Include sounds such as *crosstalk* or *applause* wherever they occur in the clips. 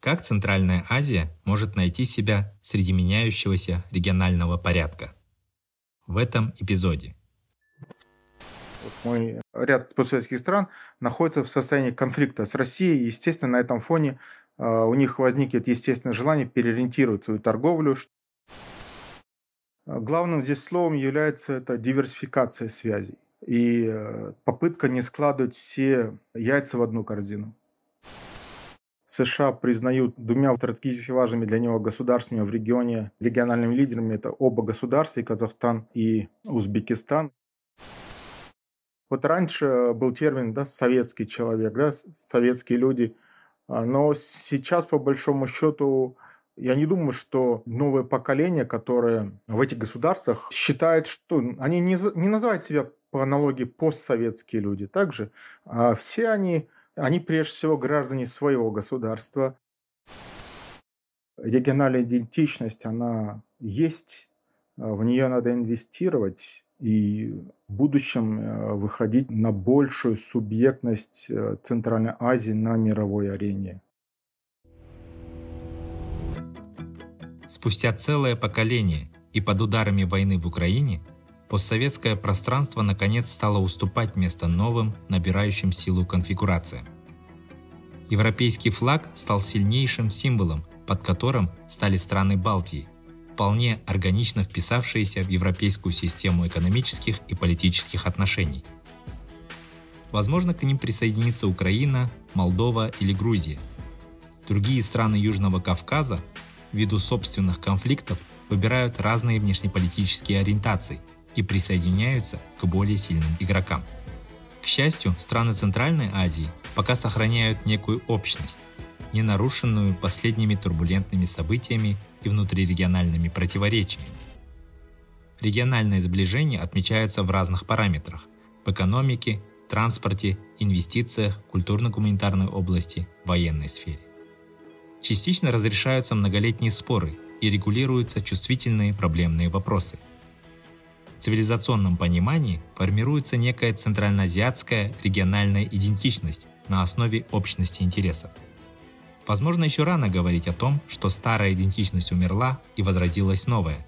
Как Центральная Азия может найти себя среди меняющегося регионального порядка? В этом эпизоде – мой ряд постсоветских стран находится в состоянии конфликта с Россией. Естественно, на этом фоне э, у них возникнет естественное желание переориентировать свою торговлю. Главным здесь словом является это диверсификация связей и э, попытка не складывать все яйца в одну корзину. США признают двумя стратегически важными для него государствами в регионе региональными лидерами. Это оба государства, и Казахстан и Узбекистан. Вот раньше был термин да, советский человек, да, советские люди. А, Но сейчас, по большому счету, я не думаю, что новое поколение, которое в этих государствах считает, что они не, не называют себя по аналогии постсоветские люди. Также а все они, они прежде всего граждане своего государства. Региональная идентичность, она есть, а, в нее надо инвестировать и в будущем э, выходить на большую субъектность э, Центральной Азии на мировой арене. Спустя целое поколение и под ударами войны в Украине, постсоветское пространство наконец стало уступать место новым, набирающим силу конфигурациям. Европейский флаг стал сильнейшим символом, под которым стали страны Балтии, вполне органично вписавшиеся в европейскую систему экономических и политических отношений. Возможно, к ним присоединится Украина, Молдова или Грузия. Другие страны Южного Кавказа ввиду собственных конфликтов выбирают разные внешнеполитические ориентации и присоединяются к более сильным игрокам. К счастью, страны Центральной Азии пока сохраняют некую общность, не нарушенную последними турбулентными событиями и внутрирегиональными противоречиями. Региональное сближение отмечается в разных параметрах – в экономике, транспорте, инвестициях, культурно-гуманитарной области, военной сфере. Частично разрешаются многолетние споры и регулируются чувствительные проблемные вопросы. Цивилизационном понимании формируется некая центральноазиатская региональная идентичность на основе общности интересов. Возможно, еще рано говорить о том, что старая идентичность умерла и возродилась новая.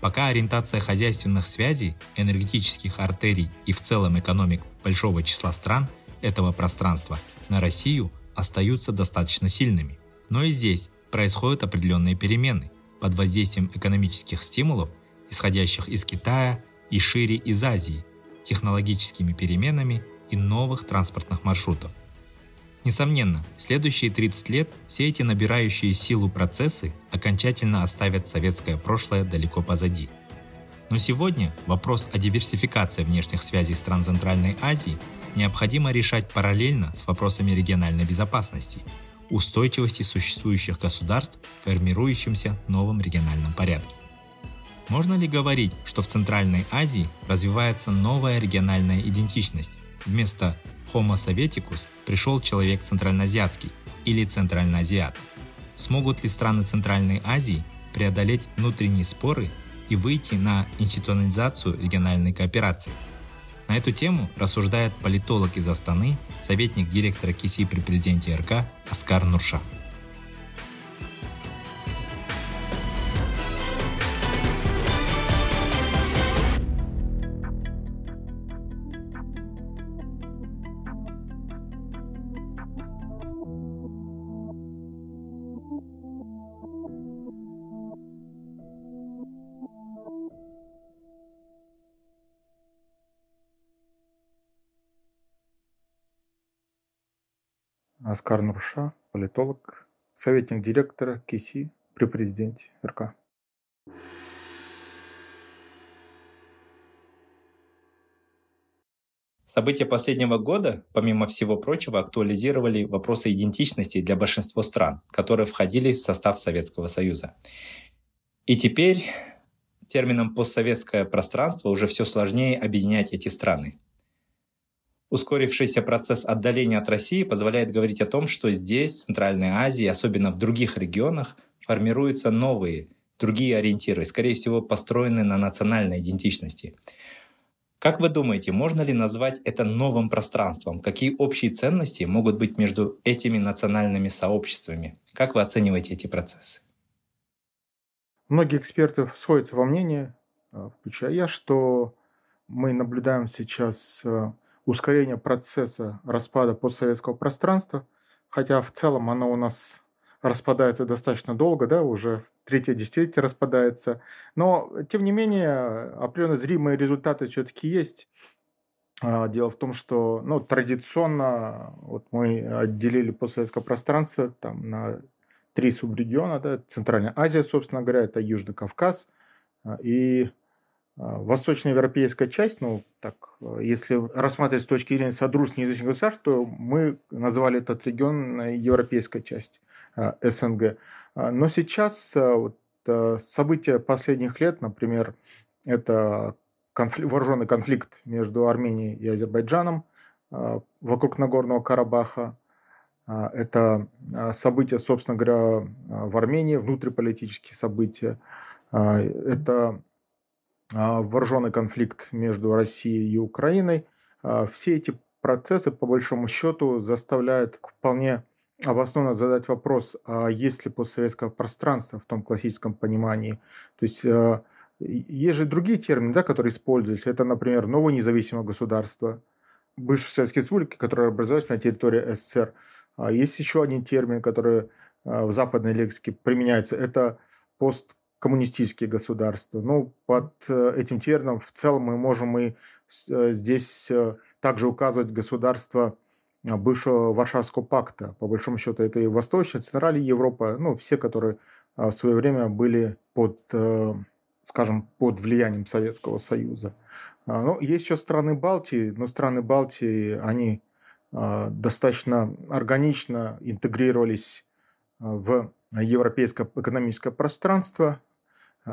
Пока ориентация хозяйственных связей, энергетических артерий и в целом экономик большого числа стран этого пространства на Россию остаются достаточно сильными. Но и здесь происходят определенные перемены под воздействием экономических стимулов, исходящих из Китая и шире из Азии, технологическими переменами и новых транспортных маршрутов. Несомненно, в следующие 30 лет все эти набирающие силу процессы окончательно оставят советское прошлое далеко позади. Но сегодня вопрос о диверсификации внешних связей стран Центральной Азии необходимо решать параллельно с вопросами региональной безопасности, устойчивости существующих государств в формирующемся новом региональном порядке. Можно ли говорить, что в Центральной Азии развивается новая региональная идентичность? Вместо Homo советикус пришел человек центральноазиатский или центральноазиат. Смогут ли страны Центральной Азии преодолеть внутренние споры и выйти на институционализацию региональной кооперации? На эту тему рассуждает политолог из Астаны, советник директора КИСИ при президенте РК Оскар Нурша. Оскар Нурша, политолог, советник директора КИСИ при президенте РК. События последнего года, помимо всего прочего, актуализировали вопросы идентичности для большинства стран, которые входили в состав Советского Союза. И теперь термином постсоветское пространство уже все сложнее объединять эти страны. Ускорившийся процесс отдаления от России позволяет говорить о том, что здесь, в Центральной Азии, особенно в других регионах, формируются новые, другие ориентиры, скорее всего, построенные на национальной идентичности – как вы думаете, можно ли назвать это новым пространством? Какие общие ценности могут быть между этими национальными сообществами? Как вы оцениваете эти процессы? Многие эксперты сходятся во мнении, э, включая я, что мы наблюдаем сейчас э, ускорение процесса распада постсоветского пространства, хотя в целом оно у нас распадается достаточно долго, да, уже третье десятилетие распадается. Но, тем не менее, определенно зримые результаты все-таки есть. А, дело в том, что ну, традиционно вот мы отделили постсоветское пространство там, на три субрегиона. Да, Центральная Азия, собственно говоря, это Южный Кавказ а, и восточноевропейская часть, ну, так, если рассматривать с точки зрения Содружества независимых государств, то мы назвали этот регион европейская часть. Э, СНГ. А, но сейчас э, вот, э, события последних лет, например, это конфликт, вооруженный конфликт между Арменией и Азербайджаном вокруг Нагорного Карабаха. А, это события, собственно говоря, в Армении, внутриполитические события. А, это вооруженный конфликт между Россией и Украиной. Все эти процессы, по большому счету, заставляют вполне обоснованно задать вопрос, а есть ли постсоветское пространство в том классическом понимании? То есть э, есть же другие термины, да, которые используются. Это, например, новое независимое государство, бывшие советские республики, которые образовались на территории СССР. А есть еще один термин, который в западной лексике применяется. Это посткоммунистические государства. Ну, под э, этим термином в целом мы можем и здесь также указывать государства а, бывшего Варшавского пакта. По большому счету, это и Восточная, Центральная Европа, ну, все, которые а, в свое время были под, э, скажем, под влиянием Советского Союза. А, ну, есть еще страны Балтии, но страны Балтии, они достаточно органично интегрировались в европейское экономическое пространство,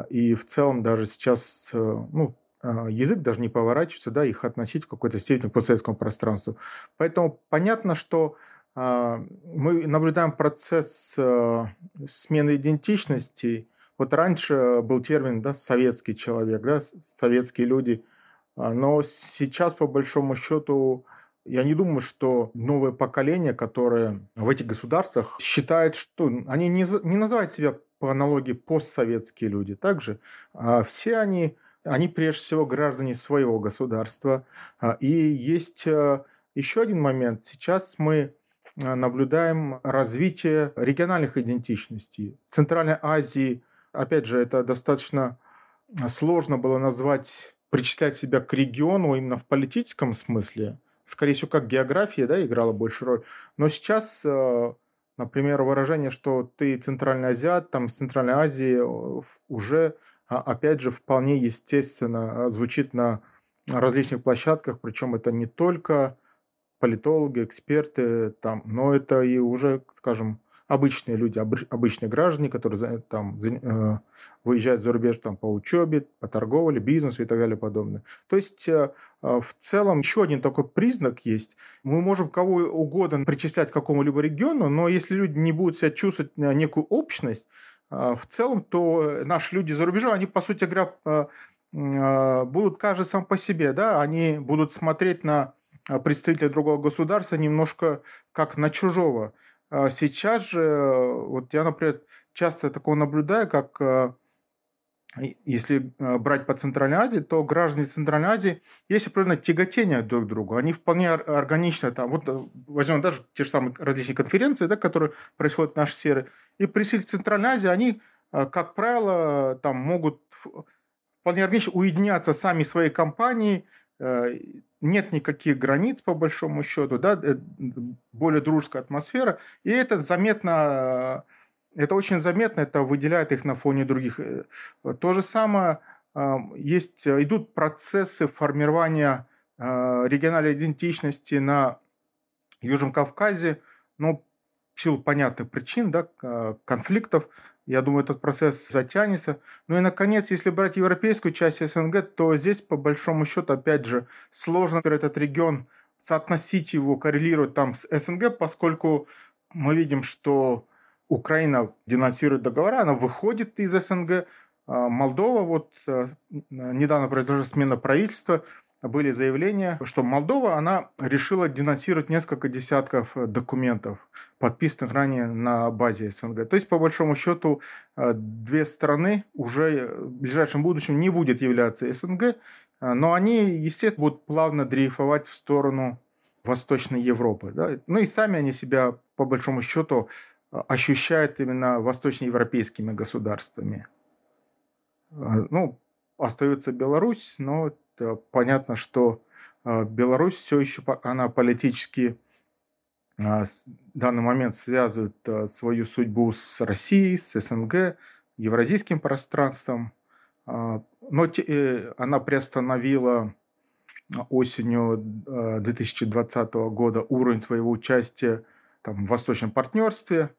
и в целом даже сейчас, э, ну, а, язык даже не поворачивается, да, их относить в какой-то степени к постсоветскому пространству. Поэтому понятно, что а, мы наблюдаем процесс а, смены идентичности. Вот раньше был термин да, советский человек, да, советские люди. Но сейчас, по большому счету, я не думаю, что новое поколение, которое в этих государствах считает, что они не, не называют себя по аналогии постсоветские люди. Также все они они прежде всего граждане своего государства. А, и есть э, еще один момент. Сейчас мы наблюдаем развитие региональных идентичностей. В Центральной Азии, опять же, это достаточно сложно было назвать, причислять себя к региону именно в политическом смысле. Скорее всего, как география да, играла большую роль. Но сейчас, например, выражение, что ты центральный азиат, там с Центральной Азии уже а, опять же, вполне естественно а, звучит на различных площадках, причем это не только политологи, эксперты, там, но это и уже, скажем, обычные люди, обычные граждане, которые там э, выезжают за рубеж там, по учебе, по торговле, бизнесу и так далее подобное. То есть э, в целом еще один такой признак есть. Мы можем кого угодно причислять к какому-либо региону, но если люди не будут себя чувствовать некую общность, а, в целом, то наши люди за рубежом, они, по сути говоря, а, а, будут каждый сам по себе, да, они будут смотреть на представителя другого государства немножко как на чужого. Сейчас же, вот я, например, часто такого наблюдаю, как если брать по Центральной Азии, то граждане Центральной Азии есть определенное тяготение друг к другу. Они вполне органично там, вот э, возьмем даже те же самые различные конференции, да, которые происходят в нашей сфере, и представители Центральной Азии, они, э, как правило, там могут вполне органично уединяться сами своей компанией, э, нет никаких границ, по большому счету, да, э, более дружеская атмосфера, и это заметно, это очень заметно, это выделяет их на фоне других. То же самое, есть, идут процессы формирования э, региональной идентичности на Южном Кавказе, ну, в силу понятных причин, да, э, конфликтов, я думаю, этот процесс затянется. Ну и, наконец, если брать европейскую часть СНГ, то здесь, по большому счету, опять же, сложно этот регион соотносить его, коррелировать там с СНГ, поскольку мы видим, что Украина денонсирует договора, она выходит из СНГ, а, Молдова, вот э, недавно произошла смена правительства, были заявления, что Молдова, она решила денонсировать несколько десятков э, документов, подписанных ранее на базе СНГ. То есть, по большому счету, э, две страны уже в ближайшем будущем не будет являться СНГ, но они, естественно, будут плавно дрейфовать в сторону Восточной Европы. Да? Ну и сами они себя, по большому счету, ощущают именно восточноевропейскими государствами. А, ну, остается Беларусь, но понятно, что а, Беларусь все еще, она политически а, в данный момент связывает свою судьбу с Россией, с СНГ, евразийским пространством. Но э, она приостановила осенью 2020 года уровень своего участия там, в Восточном партнерстве.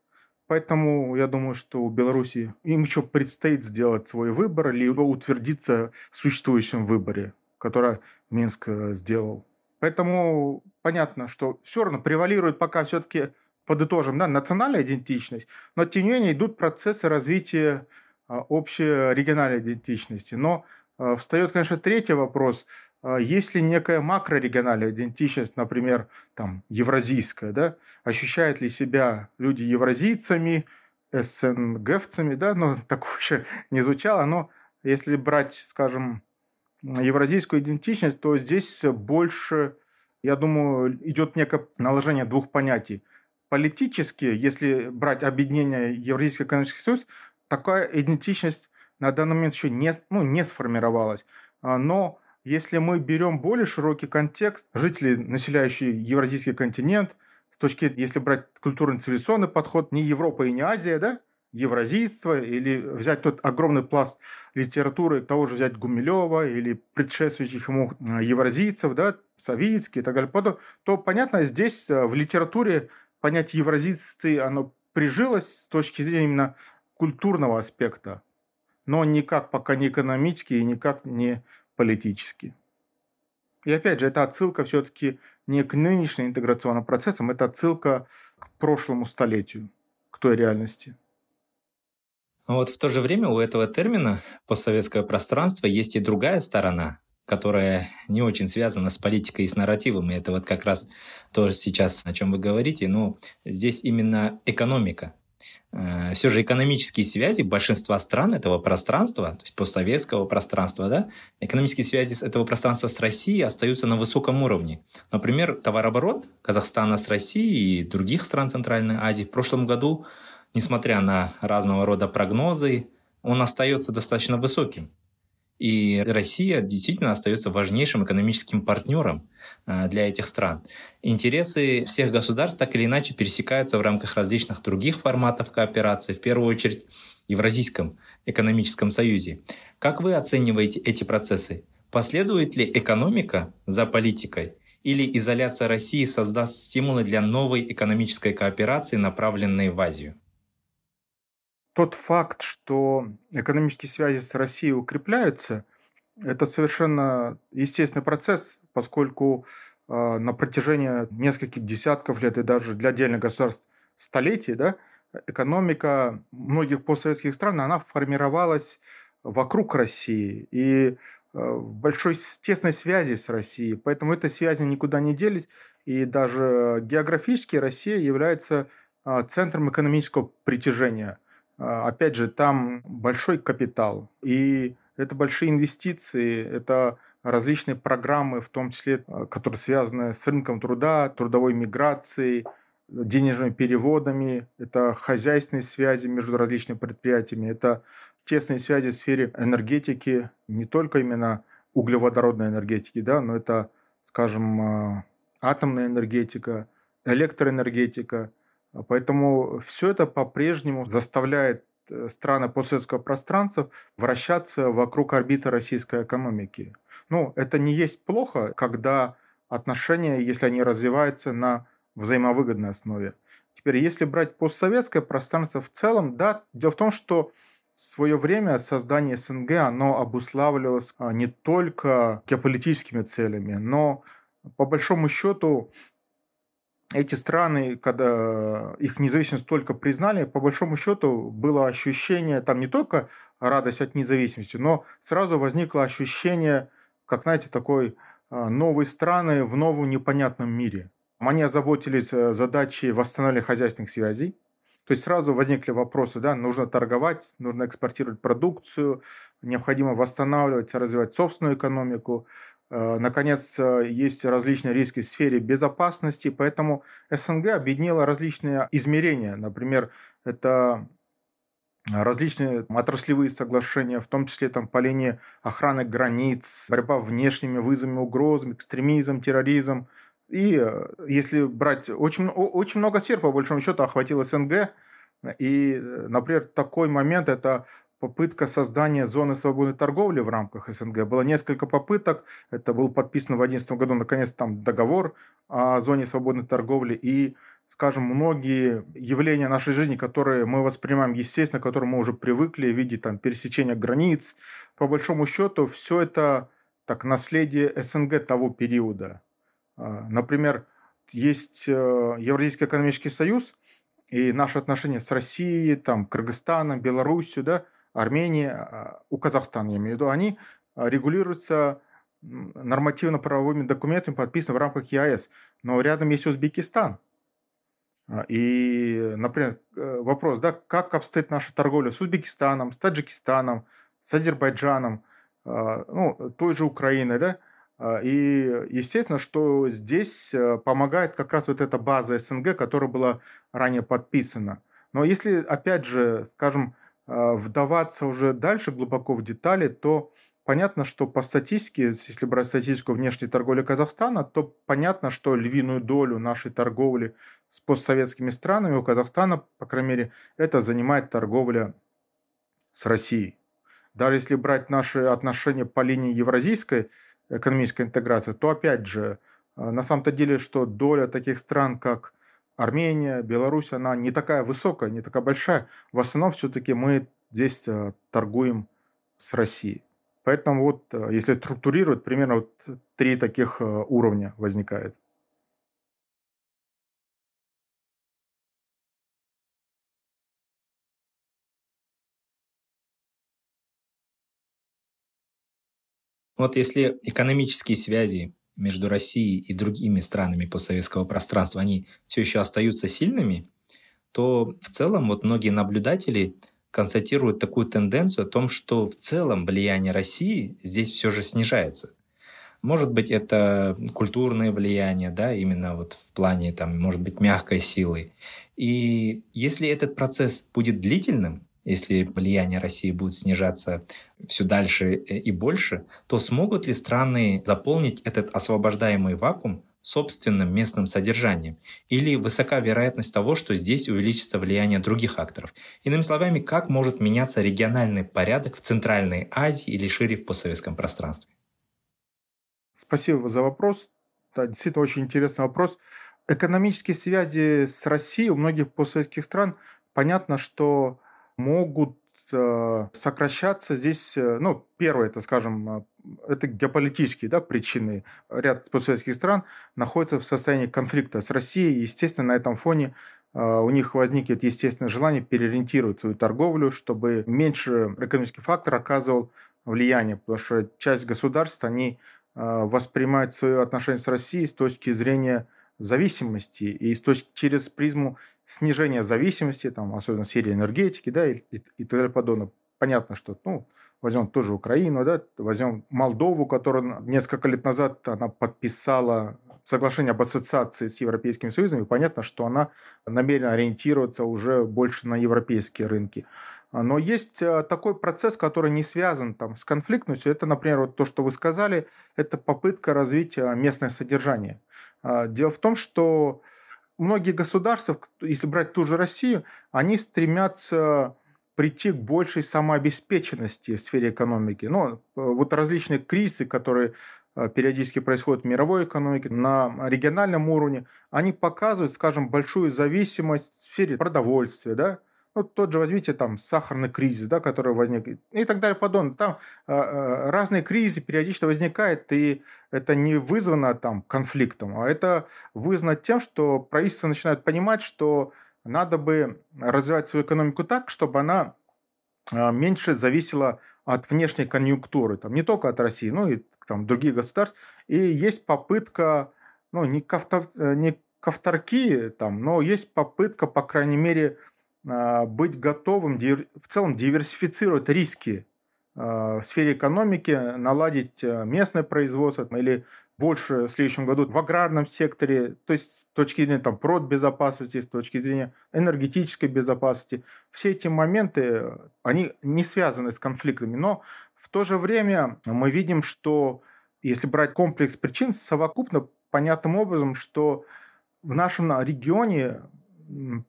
Поэтому я думаю, что у Беларуси им еще предстоит сделать свой выбор, либо утвердиться в существующем выборе, который Минск э, сделал. Поэтому понятно, что все равно превалирует пока все-таки, подытожим, да, национальная идентичность, но тем не менее идут процессы развития а, общей региональной идентичности. Но а, встает, конечно, третий вопрос. Есть ли некая макрорегиональная идентичность, например, там, евразийская, да, ощущают ли себя люди евразийцами, СНГовцами, да, но *laughs* такое еще не звучало, но если брать, скажем, евразийскую идентичность, то здесь больше, я думаю, идет некое наложение двух понятий. Политически, если брать объединение Евразийский экономический союз, такая идентичность на данный момент еще не, ну, не сформировалась. А, но если мы берем более широкий контекст, жители, населяющие Евразийский континент – точки, если брать культурно-цивилизационный подход, не Европа и не Азия, да, евразийство, или взять тот огромный пласт литературы, того же взять Гумилева или предшествующих ему э, евразийцев, да, Савицкий и так далее, то, понятно, здесь э, в литературе понятие евразийцы, оно прижилось с точки зрения именно культурного аспекта, но никак пока не экономически и никак не политически. И опять же, это отсылка все-таки не к нынешним интеграционным процессам, это отсылка к прошлому столетию, к той реальности. Но вот в то же время у этого термина постсоветское пространство есть и другая сторона, которая не очень связана с политикой и с нарративом. И это вот как раз то сейчас, о чем вы говорите. Но здесь именно экономика. Э, все же экономические связи большинства стран этого пространства, то есть постсоветского пространства, да, экономические связи этого пространства с Россией остаются на высоком уровне. Например, товарооборот Казахстана с Россией и других стран Центральной Азии в прошлом году, несмотря на разного рода прогнозы, он остается достаточно высоким. И Россия действительно остается важнейшим экономическим партнером э, для этих стран. Интересы всех государств так или иначе пересекаются в рамках различных других форматов кооперации, в первую очередь Евразийском экономическом союзе. Как вы оцениваете эти процессы? Последует ли экономика за политикой? Или изоляция России создаст стимулы для новой экономической кооперации, направленной в Азию? Тот факт, что экономические связи с Россией укрепляются, это совершенно естественный процесс, поскольку э, на протяжении нескольких десятков лет и даже для отдельных государств столетий, да, экономика многих постсоветских стран, она формировалась вокруг России и э, в большой тесной связи с Россией. Поэтому эти связи никуда не делись. И даже географически Россия является э, центром экономического притяжения – опять же, там большой капитал, и это большие инвестиции, это различные программы, в том числе, а, которые связаны с рынком труда, трудовой миграцией, денежными переводами, это хозяйственные связи между различными предприятиями, это тесные связи в сфере энергетики, не только именно углеводородной энергетики, да, но это, скажем, а, атомная энергетика, электроэнергетика, Поэтому все это по-прежнему заставляет э, страны постсоветского пространства вращаться вокруг орбиты российской экономики. ну, это не есть плохо, когда отношения, если они развиваются на взаимовыгодной основе. Теперь, если брать постсоветское пространство в целом, да, дело в том, что в свое время создание СНГ, оно обуславливалось а, не только геополитическими целями, но по большому счету эти страны, когда их независимость только признали, по большому счету было ощущение, там не только радость от независимости, но сразу возникло ощущение, как, знаете, такой а, новой страны в новом непонятном мире. Они озаботились э, задачей восстановления хозяйственных связей, то есть сразу возникли вопросы, да, нужно торговать, нужно экспортировать продукцию, необходимо восстанавливать, развивать собственную экономику. Э, наконец, э, есть различные риски в сфере безопасности, поэтому СНГ объединила различные измерения. Например, это различные отраслевые соглашения, в том числе там, по линии охраны границ, борьба внешними вызовами, угрозами, экстремизм, терроризм. И э, если брать, очень, очень много сфер, по большому счету, охватил СНГ. И, например, такой момент – это попытка создания зоны свободной торговли в рамках СНГ. Было несколько попыток. Это был подписан в 2011 году, наконец, там договор о зоне свободной торговли. И, скажем, многие явления нашей жизни, которые мы воспринимаем естественно, к которым мы уже привыкли в виде там, пересечения границ, по большому счету, все это так, наследие СНГ того периода. А, например, есть э, Евразийский экономический союз, и наши отношения с Россией, там, Кыргызстаном, Белоруссией, да, Армения, а, у Казахстана, я имею в виду, они а, регулируются нормативно-правовыми документами, подписанными в рамках ЕАЭС. Но рядом есть Узбекистан. А, и, например, э, вопрос, да, как обстоит наша торговля с Узбекистаном, с Таджикистаном, с Азербайджаном, ну, той же Украиной, да, и естественно, что здесь э, помогает как раз вот эта база СНГ, которая была ранее подписана. Но если, опять же, скажем, вдаваться уже дальше глубоко в детали, то понятно, что по статистике, если брать статистику внешней торговли Казахстана, то понятно, что львиную долю нашей торговли с постсоветскими странами у Казахстана, по крайней мере, это занимает торговля с Россией. Даже если брать наши отношения по линии евразийской экономической интеграции, то опять же, а, на самом-то деле, что доля таких стран, как Армения, Беларусь, она не такая высокая, не такая большая. В основном все-таки мы здесь э, торгуем с Россией. Поэтому вот, э, если структурировать, примерно вот три таких э, уровня возникает. Вот если экономические связи между Россией и другими странами постсоветского пространства, они все еще остаются сильными, то в целом вот многие наблюдатели констатируют такую тенденцию о том, что в целом влияние России здесь все же снижается. Может быть, это культурное влияние, да, именно вот в плане, там, может быть, мягкой силы. И если этот процесс будет длительным, если влияние России будет снижаться все дальше э, и больше, то смогут ли страны заполнить этот освобождаемый вакуум собственным местным содержанием? Или высока вероятность того, что здесь увеличится влияние других акторов? Иными словами, как может меняться региональный порядок в Центральной Азии или шире в постсоветском пространстве? Спасибо за вопрос. Это действительно очень интересный вопрос. Экономические связи с Россией у многих постсоветских стран понятно, что могут э, сокращаться здесь, э, ну, первое, это, скажем, э, это геополитические да, причины. Ряд постсоветских стран находится в состоянии конфликта с Россией. Естественно, на этом фоне у них возникнет естественное желание переориентировать свою торговлю, чтобы меньше экономический фактор оказывал влияние, потому что часть государств, они воспринимают свое отношение с Россией с точки зрения зависимости и с точки, через призму снижение зависимости, там, особенно в сфере энергетики, да, и, и, и далее подобное. Понятно, что, ну, возьмем тоже Украину, да, возьмем Молдову, которая несколько лет назад она подписала соглашение об ассоциации с Европейским Союзом, и понятно, что она намерена ориентироваться уже больше на европейские рынки. Но есть э, такой процесс, который не связан там, с конфликтностью. Это, например, вот то, что вы сказали, это попытка развития местное содержание. А, дело в том, что многие государства, если брать ту же Россию, они стремятся прийти к большей самообеспеченности в сфере экономики. Ну, вот различные кризисы, которые э, периодически происходят в мировой экономике, на региональном уровне, они показывают, скажем, большую зависимость в сфере продовольствия, да, ну, тот же возьмите там сахарный кризис, да, который возник, и так далее, подобное. Там э, разные кризисы периодически возникают, и это не вызвано там конфликтом, а это вызвано тем, что правительство начинает понимать, что надо бы развивать свою экономику так, чтобы она меньше зависела от внешней конъюнктуры, там, не только от России, но и там, других государств. И есть попытка, ну, не к, авто, не к авторки, там, но есть попытка, по крайней мере, а, быть готовым в целом диверсифицировать риски а, в сфере экономики, наладить а, местное производство или больше в следующем году в аграрном секторе, то есть с точки зрения там, продбезопасности, с точки зрения энергетической безопасности. Все эти моменты, они не связаны с конфликтами, но в то же время мы видим, что если брать комплекс причин, совокупно понятным образом, что в нашем регионе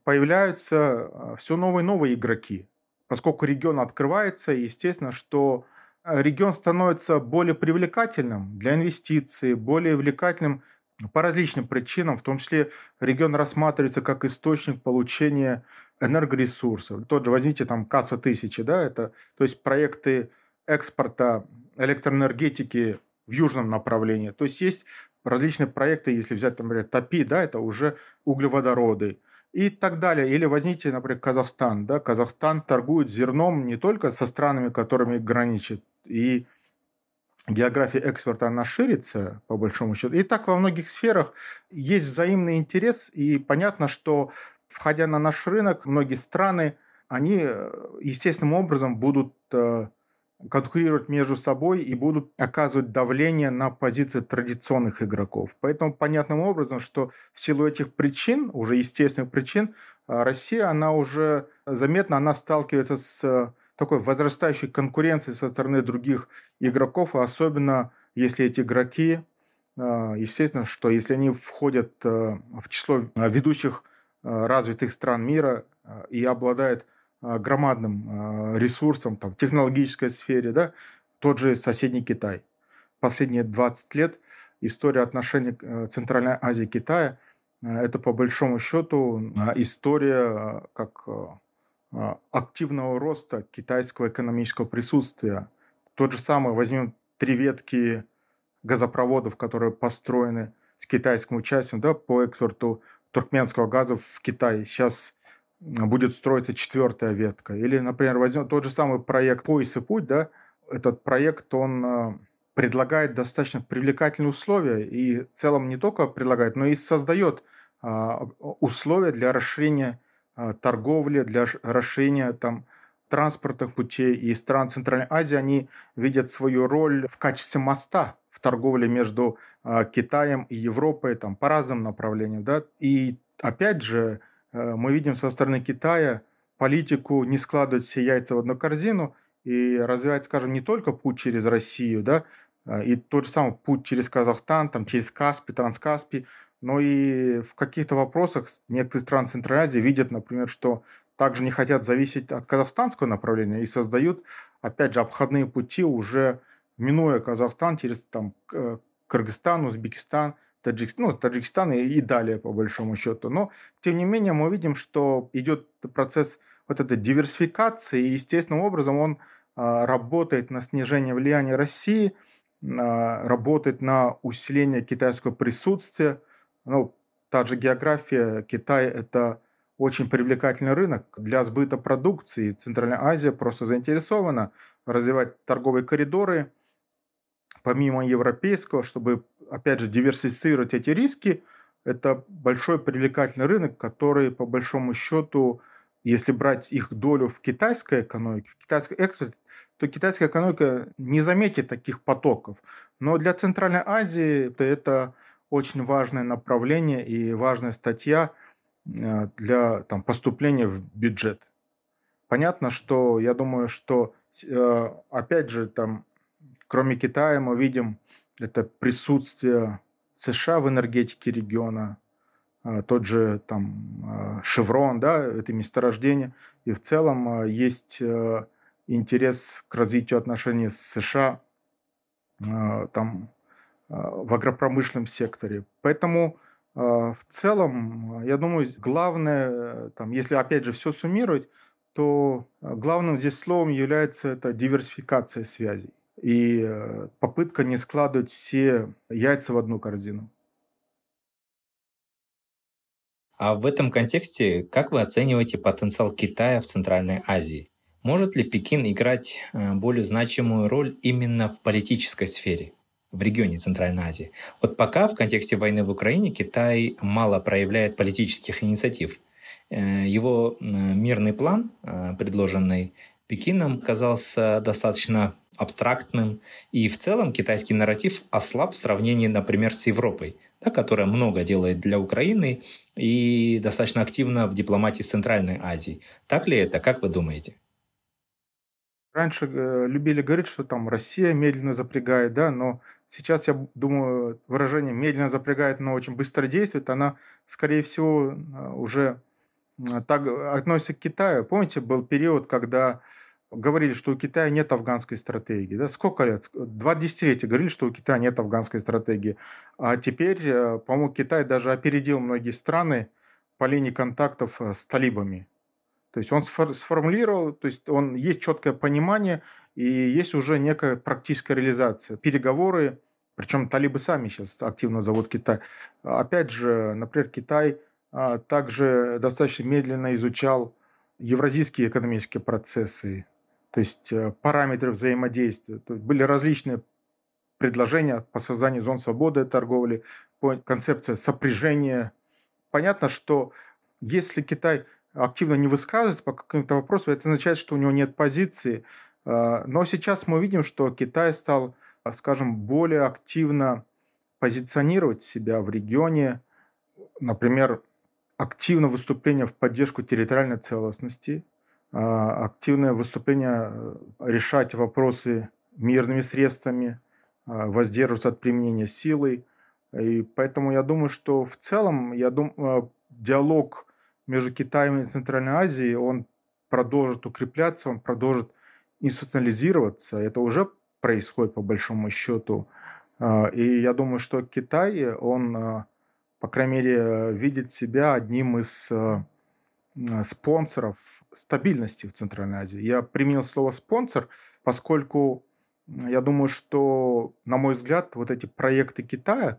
появляются а, все новые и новые игроки. Поскольку регион открывается, естественно, что а, регион становится более привлекательным для инвестиций, более привлекательным по различным причинам, в том числе регион рассматривается как источник получения энергоресурсов. Тот же возьмите там КАСа 1000, да, это, то есть проекты экспорта электроэнергетики в южном направлении. То есть есть различные проекты, если взять, например, ТОПИ, да, это уже углеводороды – и так далее. Или возьмите, например, Казахстан. Да? Казахстан торгует зерном не только со странами, которыми граничит, и география экспорта, она ширится, по большому счету. И так во многих сферах есть взаимный интерес, и понятно, что, входя на наш рынок, многие страны, они э, естественным образом будут э, конкурировать между собой и будут оказывать давление на позиции традиционных игроков. Поэтому понятным образом, что в силу этих причин, уже естественных причин, а, Россия, она уже заметно, она сталкивается с э, такой возрастающей конкуренцией со стороны других игроков, особенно если эти игроки, а, естественно, что если они входят э, в число ведущих э, развитых стран мира и обладают громадным а, ресурсом там, в технологической сфере, да, тот же соседний Китай. Последние 20 лет история отношений э, Центральной Азии и Китая э, – это по большому счету а, история как активного роста китайского экономического присутствия. Тот же самый, возьмем три ветки газопроводов, которые построены с китайским участием да, по экспорту туркменского газа в Китай. Сейчас будет строиться четвертая ветка. Или, например, возьмем тот же самый проект «Пояс и путь», да, этот проект, он э, предлагает достаточно привлекательные условия и в целом не только предлагает, но и создает а, условия для расширения а, торговли, для расширения там, транспортных путей. И страны Центральной Азии, они видят свою роль в качестве моста в торговле между Китаем и Европой там, по разным направлениям. Да? И опять же, Э, мы видим со стороны Китая политику не складывать все яйца в одну корзину и развивать, скажем, не только путь через Россию, да, а, и тот же самый путь через Казахстан, там, через Каспий, Транскаспий, но и в каких-то вопросах некоторые страны Центральной Азии видят, например, что также не хотят зависеть от казахстанского направления и создают, опять же, обходные пути уже минуя Казахстан через там, Кыргызстан, Узбекистан, Ну, Таджикистан и, и далее, по большому счету. Но, тем не менее, мы видим, что идет процесс вот этой диверсификации, и естественным образом он а, работает на снижение влияния России, а, работает на усиление китайского присутствия. Ну, та же география Китая – это очень привлекательный рынок для сбыта продукции. Центральная Азия просто заинтересована развивать торговые коридоры помимо европейского, чтобы опять же, диверсифицировать эти риски, это большой привлекательный рынок, который, по большому счету, если брать их долю в китайской экономике, в китайской экспорте, то китайская экономика не заметит таких потоков. Но для Центральной Азии это очень важное направление и важная статья э, для там, поступления в бюджет. Понятно, что я думаю, что э, опять же там, кроме Китая мы видим это присутствие США в энергетике региона, э, тот же там Шеврон, да, это месторождение. И в целом есть интерес к развитию отношений с США там, в агропромышленном секторе. Поэтому в целом, я думаю, главное, там, если опять же все суммировать, то главным здесь словом является это диверсификация связей и э, попытка не складывать все яйца в одну корзину. А в этом контексте как вы оцениваете потенциал Китая в Центральной Азии? Может ли Пекин играть э, более значимую роль именно в политической сфере? в регионе Центральной Азии. Вот пока в контексте войны в Украине Китай мало проявляет политических инициатив. Э, его мирный план, предложенный Пекином казался достаточно абстрактным, и в целом китайский нарратив ослаб в сравнении, например, с Европой, да, которая много делает для Украины и достаточно активна в дипломатии Центральной Азии. Так ли это? Как вы думаете? Раньше э, любили говорить, что там Россия медленно запрягает, да, но сейчас, я думаю, выражение «медленно запрягает, но очень быстро действует», она, скорее всего, э, уже э, так относится к Китаю. Помните, был период, когда говорили, что у Китая нет афганской стратегии. Да? Сколько лет? Два десятилетия говорили, что у Китая нет афганской стратегии. А теперь, э, по-моему, Китай даже опередил многие страны по линии контактов э, с талибами. То есть он сформулировал, то есть он есть четкое понимание и есть уже некая практическая реализация. Переговоры, причем талибы сами сейчас активно зовут Китай. Опять же, например, Китай а, также достаточно медленно изучал евразийские экономические процессы, то есть э, параметры взаимодействия. То есть были различные предложения по созданию зон свободы торговли, концепция сопряжения. Понятно, что если Китай активно не высказывается по каким-то вопросам, это означает, что у него нет позиции. Э, но сейчас мы видим, что Китай стал, скажем, более активно позиционировать себя в регионе, например, активно выступление в поддержку территориальной целостности, а, активное выступление э, решать вопросы мирными средствами, а, воздерживаться от применения силы. И поэтому я думаю, что в целом я думаю, э, диалог между Китаем и Центральной Азией, он продолжит укрепляться, он продолжит институционализироваться. Это уже происходит по большому счету. А, и я думаю, что Китай, он, по крайней мере, видит себя одним из спонсоров стабильности в Центральной Азии. Я применил слово «спонсор», поскольку я думаю, что, на мой взгляд, вот эти проекты Китая,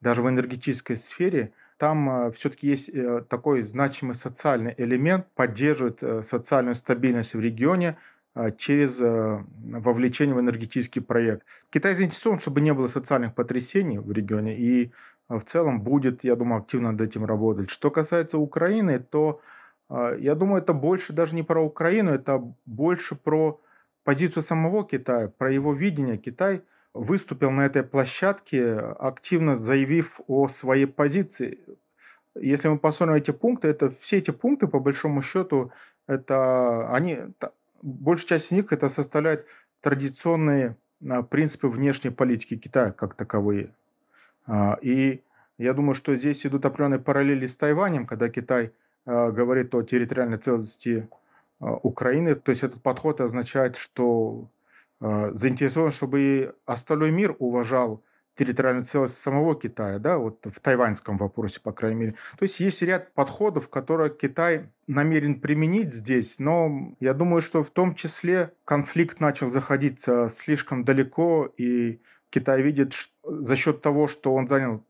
даже в энергетической сфере, там э, все-таки есть э, такой значимый социальный элемент, поддерживает э, социальную стабильность в регионе через вовлечение в энергетический проект. Китай заинтересован, чтобы не было социальных потрясений в регионе, и в целом будет, я думаю, активно над этим работать. Что касается Украины, то я думаю, это больше даже не про Украину, это больше про позицию самого Китая, про его видение. Китай выступил на этой площадке, активно заявив о своей позиции. Если мы посмотрим эти пункты, это все эти пункты, по большому счету, это они, большая часть из них это составляет традиционные а, принципы внешней политики Китая как таковые. А, и я думаю, что здесь идут определенные параллели с Тайванем, когда Китай – говорит о территориальной целостности э, Украины. То есть этот подход означает, что э, заинтересован, чтобы и остальной мир уважал территориальную целостность самого Китая, да, вот в тайваньском вопросе, по крайней мере. То есть есть ряд подходов, которые Китай намерен применить здесь, но я думаю, что в том числе конфликт начал заходить слишком далеко, и Китай видит за счет того, что он занял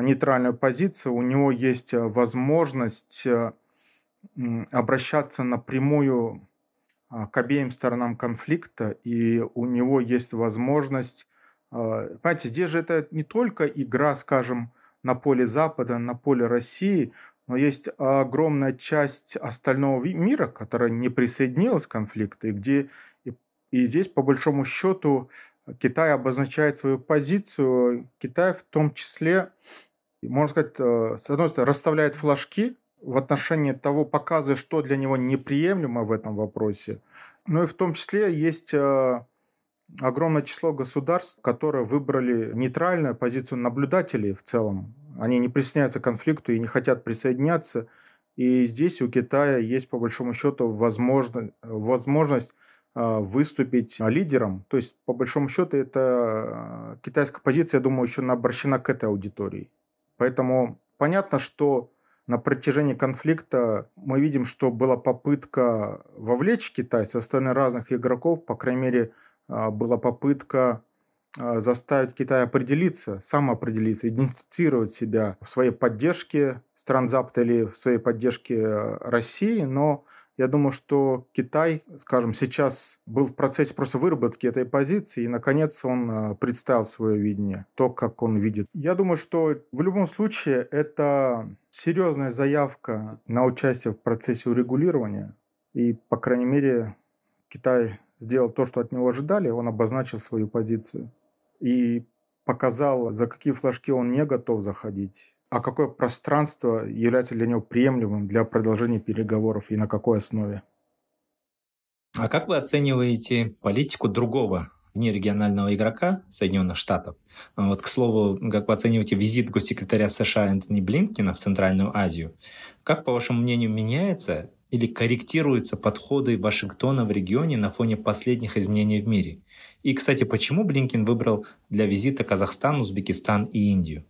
нейтральную позицию, у него есть э, возможность э, обращаться напрямую а, к обеим сторонам конфликта, и у него есть возможность... Э, понимаете, здесь же это не только игра, скажем, на поле Запада, на поле России, но есть огромная часть остального мира, которая не присоединилась к конфликту, и где и здесь, по большому счету, Китай обозначает свою позицию. Китай в том числе, можно сказать, э, с одной стороны, расставляет флажки в отношении того, показывая, что для него неприемлемо в этом вопросе. Но и в том числе есть э, огромное число государств, которые выбрали нейтральную позицию наблюдателей в целом Они не присоединяются к конфликту и не хотят присоединяться. И здесь у Китая есть, по большому счету, возможно, возможность выступить лидером. То есть, по большому счету, это китайская позиция, я думаю, еще обращена к этой аудитории. Поэтому понятно, что на протяжении конфликта мы видим, что была попытка вовлечь Китай со стороны разных игроков, по крайней мере, а, была попытка а, заставить Китай определиться, самоопределиться, идентифицировать себя в своей поддержке стран Запада или в своей поддержке России, но я думаю, что Китай, скажем, сейчас был в процессе просто выработки этой позиции, и, наконец, он э, представил свое видение, то, как он видит. Я думаю, что в любом случае это серьезная заявка на участие в процессе урегулирования, и, по крайней мере, Китай сделал то, что от него ожидали, он обозначил свою позицию и показал, за какие флажки он не готов заходить, а какое пространство является для него приемлемым для продолжения переговоров и на какой основе. А как вы оцениваете политику другого нерегионального игрока Соединенных Штатов? Вот, к слову, как вы оцениваете визит госсекретаря США Энтони Блинкина в Центральную Азию? Как, по вашему мнению, меняется или корректируются подходы Вашингтона в регионе на фоне последних изменений в мире? И, кстати, почему Блинкин выбрал для визита Казахстан, Узбекистан и Индию?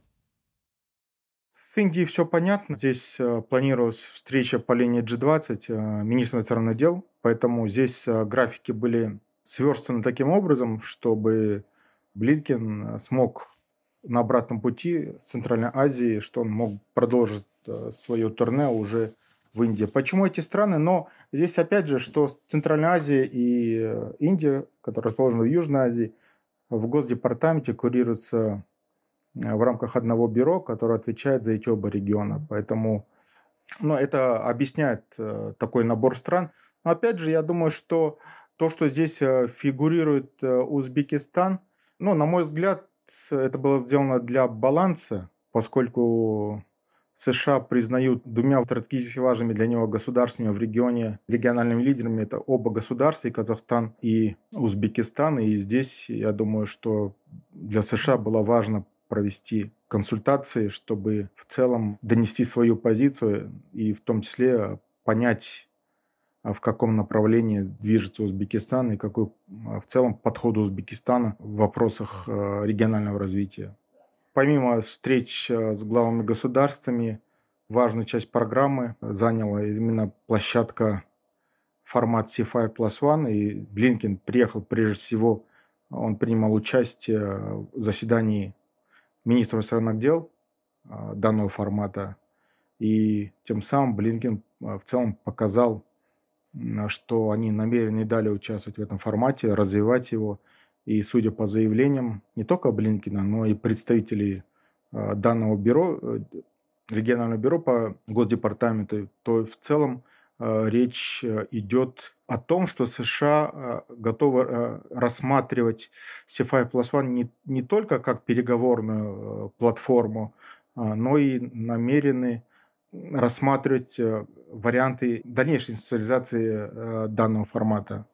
С Индией все понятно. Здесь э, планировалась встреча по линии G20 э, министра иностранных дел, поэтому здесь э, графики были сверстаны таким образом, чтобы Блинкин смог на обратном пути с Центральной Азии, что он мог продолжить свое турне уже в Индии. Почему эти страны? Но здесь опять же, что Центральная Азия и Индия, которые расположены в Южной Азии, в Госдепартаменте курируются э, в рамках одного бюро, которое отвечает за эти оба региона. Поэтому ну, это объясняет э, такой набор стран. Но опять же, я думаю, что то, что здесь фигурирует Узбекистан, ну, на мой взгляд, это было сделано для баланса, поскольку США признают двумя стратегически важными для него государствами в регионе, региональными лидерами. Это оба государства, и Казахстан, и Узбекистан. И здесь, я думаю, что для США было важно провести консультации, чтобы в целом донести свою позицию и в том числе понять, а в каком направлении движется Узбекистан и какой а, в целом подход Узбекистана в вопросах регионального развития. Помимо встреч с главами государствами, важную часть программы заняла именно площадка формат C5 Plus One, и Блинкин приехал прежде всего, он принимал участие в заседании министра иностранных дел э, данного формата, и тем самым Блинкин э, в целом показал, что они намерены далее участвовать в этом формате, развивать его – и судя по заявлениям не только Блинкина, но и представителей э, данного бюро, э, регионального бюро по Госдепартаменту, то в целом э, речь идет о том, что США готовы рассматривать CFI Plus One не, не только как переговорную платформу, но и намерены рассматривать варианты дальнейшей институциализации данного формата.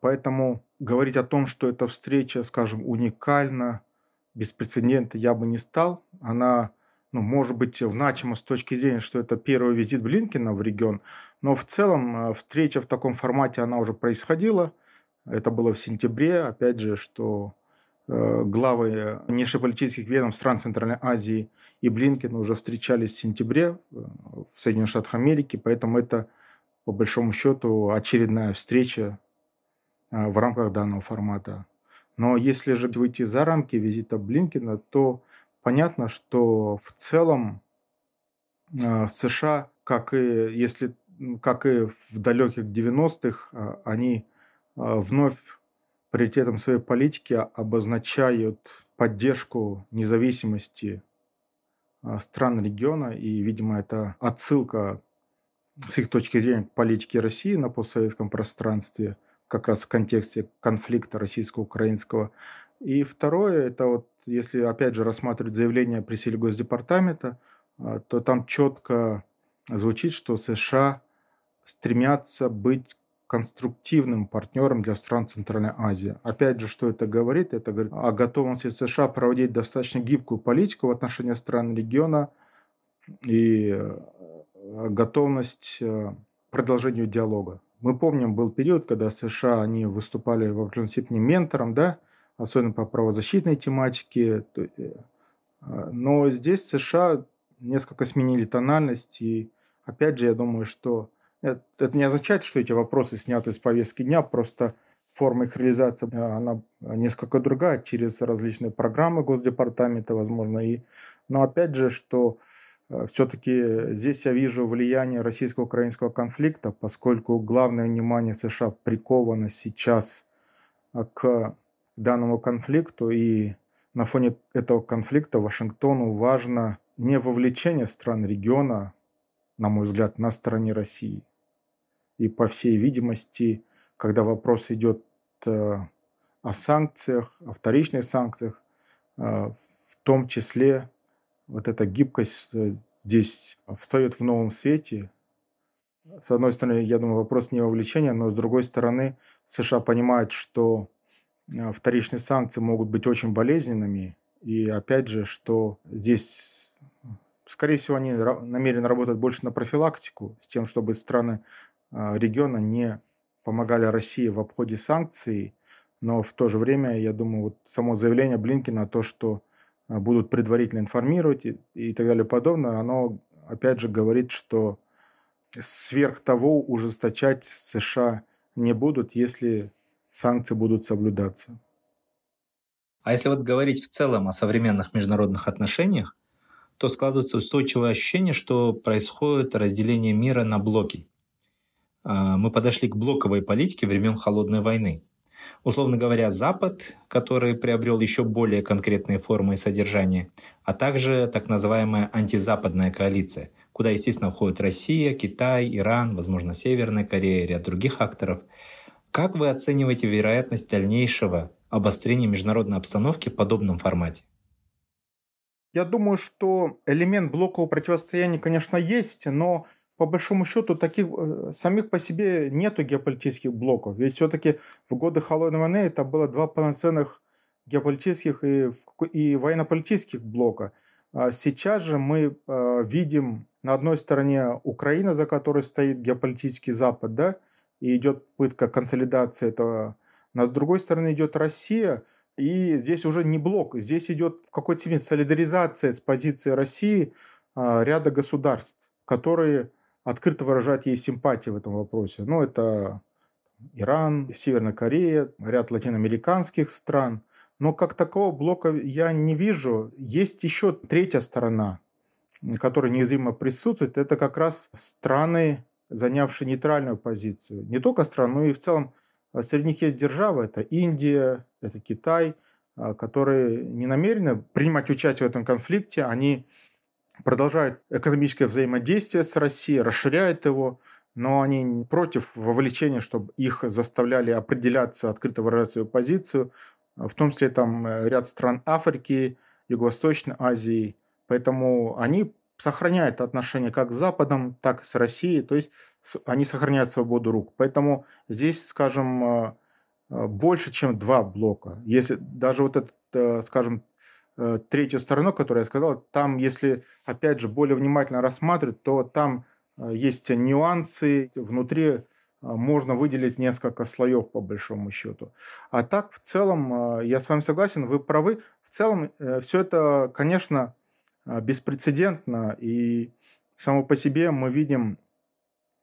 Поэтому говорить о том, что эта встреча, скажем, уникальна, беспрецедентна, я бы не стал. Она, ну, может быть, значима с точки зрения, что это первый визит Блинкина в регион, но в целом э, встреча в таком формате, она уже происходила. Это было в сентябре, опять же, что э, главы внешнеполитических ведомств стран Центральной Азии и Блинкин уже встречались в сентябре э, в Соединенных Штатах Америки, поэтому это, по большому счету, очередная встреча в рамках данного формата. Но если же выйти за рамки визита Блинкина, то понятно, что в целом а, США, как и, если, как и в далеких 90-х, а, они вновь приоритетом своей политики обозначают поддержку независимости стран региона, и, видимо, это отсылка с их точки зрения к политике России на постсоветском пространстве – как раз в контексте конфликта российско-украинского. И второе, это вот, если опять же рассматривать заявление при силе Госдепартамента, а, то там четко звучит, что США стремятся быть конструктивным партнером для стран Центральной Азии. Опять же, что это говорит? Это говорит о готовности США проводить достаточно гибкую политику в отношении стран региона и э, готовность э, к продолжению диалога. Мы помним, был период, когда США они выступали в определенной степени ментором, да, особенно по правозащитной тематике. Э, но здесь США несколько сменили тональность. И опять же, я думаю, что это, это не означает, что эти вопросы сняты с повестки дня, просто форма их реализации, э, она несколько другая, через различные программы Госдепартамента, возможно. И, но опять же, что э, все-таки здесь я вижу влияние российско-украинского конфликта, поскольку главное внимание США приковано сейчас к данному конфликту, и на фоне этого конфликта Вашингтону важно не вовлечение стран региона, на мой взгляд, на стороне России. И по всей видимости, когда вопрос идет э, о санкциях, о вторичных санкциях, э, в том числе вот эта гибкость э, здесь встает в новом свете. С одной стороны, я думаю, вопрос не вовлечения, но с другой стороны, США понимают, что вторичные санкции могут быть очень болезненными. И опять же, что здесь Скорее всего, они намерены работать больше на профилактику, с тем, чтобы страны а, региона не помогали России в обходе санкций, но в то же время, я думаю, вот само заявление Блинкина, то, что а, будут предварительно информировать и, и так далее подобное, оно опять же говорит, что сверх того ужесточать США не будут, если санкции будут соблюдаться. А если вот говорить в целом о современных международных отношениях, то складывается устойчивое ощущение, что происходит разделение мира на блоки. А, мы подошли к блоковой политике времен Холодной войны. Условно говоря, Запад, который приобрел еще более конкретные формы и содержание, а также так называемая антизападная коалиция, куда, естественно, входят Россия, Китай, Иран, возможно, Северная Корея и ряд других акторов. Как вы оцениваете вероятность дальнейшего обострения международной обстановки в подобном формате? Я думаю, что элемент блокового противостояния, конечно, есть, но по большому счету таких э, самих по себе нету геополитических блоков. Ведь все-таки в годы Холодной войны это было два полноценных геополитических и, и военно-политических блока. А сейчас же мы э, видим на одной стороне Украина, за которой стоит геополитический Запад, да, и идет попытка консолидации этого. Но с другой стороны идет Россия – и здесь уже не блок, здесь идет в какой-то степени солидаризация с позицией России а, ряда государств, которые открыто выражают ей симпатии в этом вопросе. Ну, это Иран, Северная Корея, ряд латиноамериканских стран. Но как такого блока я не вижу. Есть еще третья сторона, которая неизменно присутствует. Это как раз страны, занявшие нейтральную позицию. Не только страны, но и в целом а среди них есть державы, это Индия, это Китай, а, которые не намерены принимать участие в этом конфликте, они продолжают экономическое взаимодействие с Россией, расширяют его, но они против вовлечения, чтобы их заставляли определяться, открыто выражать свою позицию, в том числе там э, ряд стран Африки, Юго-Восточной Азии. Поэтому они сохраняют отношения как с Западом, так и с Россией, то есть они сохраняют свободу рук. Поэтому здесь, скажем, э, э, больше, чем два блока. Если даже вот этот, э, скажем, третью сторону, которую я сказал, там, если, опять же, более внимательно рассматривать, то там есть нюансы, внутри можно выделить несколько слоев по большому счету. А так, в целом, я с вами согласен, вы правы. В целом, все это, конечно, беспрецедентно, и само по себе мы видим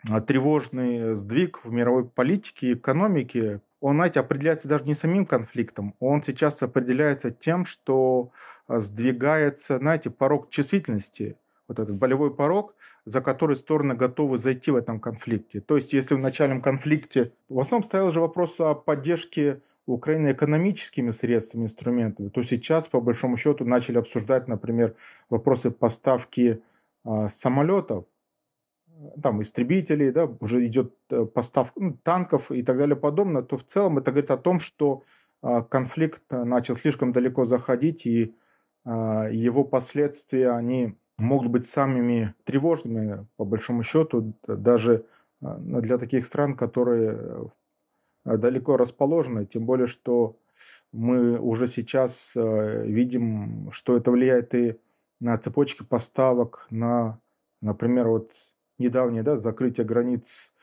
а, тревожный сдвиг в мировой политике и экономике. Он, знаете, определяется даже не самим конфликтом, он сейчас определяется тем, что а, сдвигается, знаете, порог чувствительности, вот этот болевой порог, за который стороны готовы зайти в этом конфликте. То есть, если в начальном конфликте в основном стоял же вопрос о поддержке Украины экономическими средствами, инструментами, то сейчас, по большому счету, начали обсуждать, например, вопросы поставки э, самолетов, там, истребителей, да, уже идет э, поставка ну, танков и так далее подобное, то в целом это говорит о том, что э, конфликт начал слишком далеко заходить, и э, его последствия, они могут быть самыми тревожными, по большому счету, даже для таких стран, которые далеко расположены, тем более, что мы уже сейчас видим, что это влияет и на цепочки поставок, на, например, вот недавнее да, закрытие границ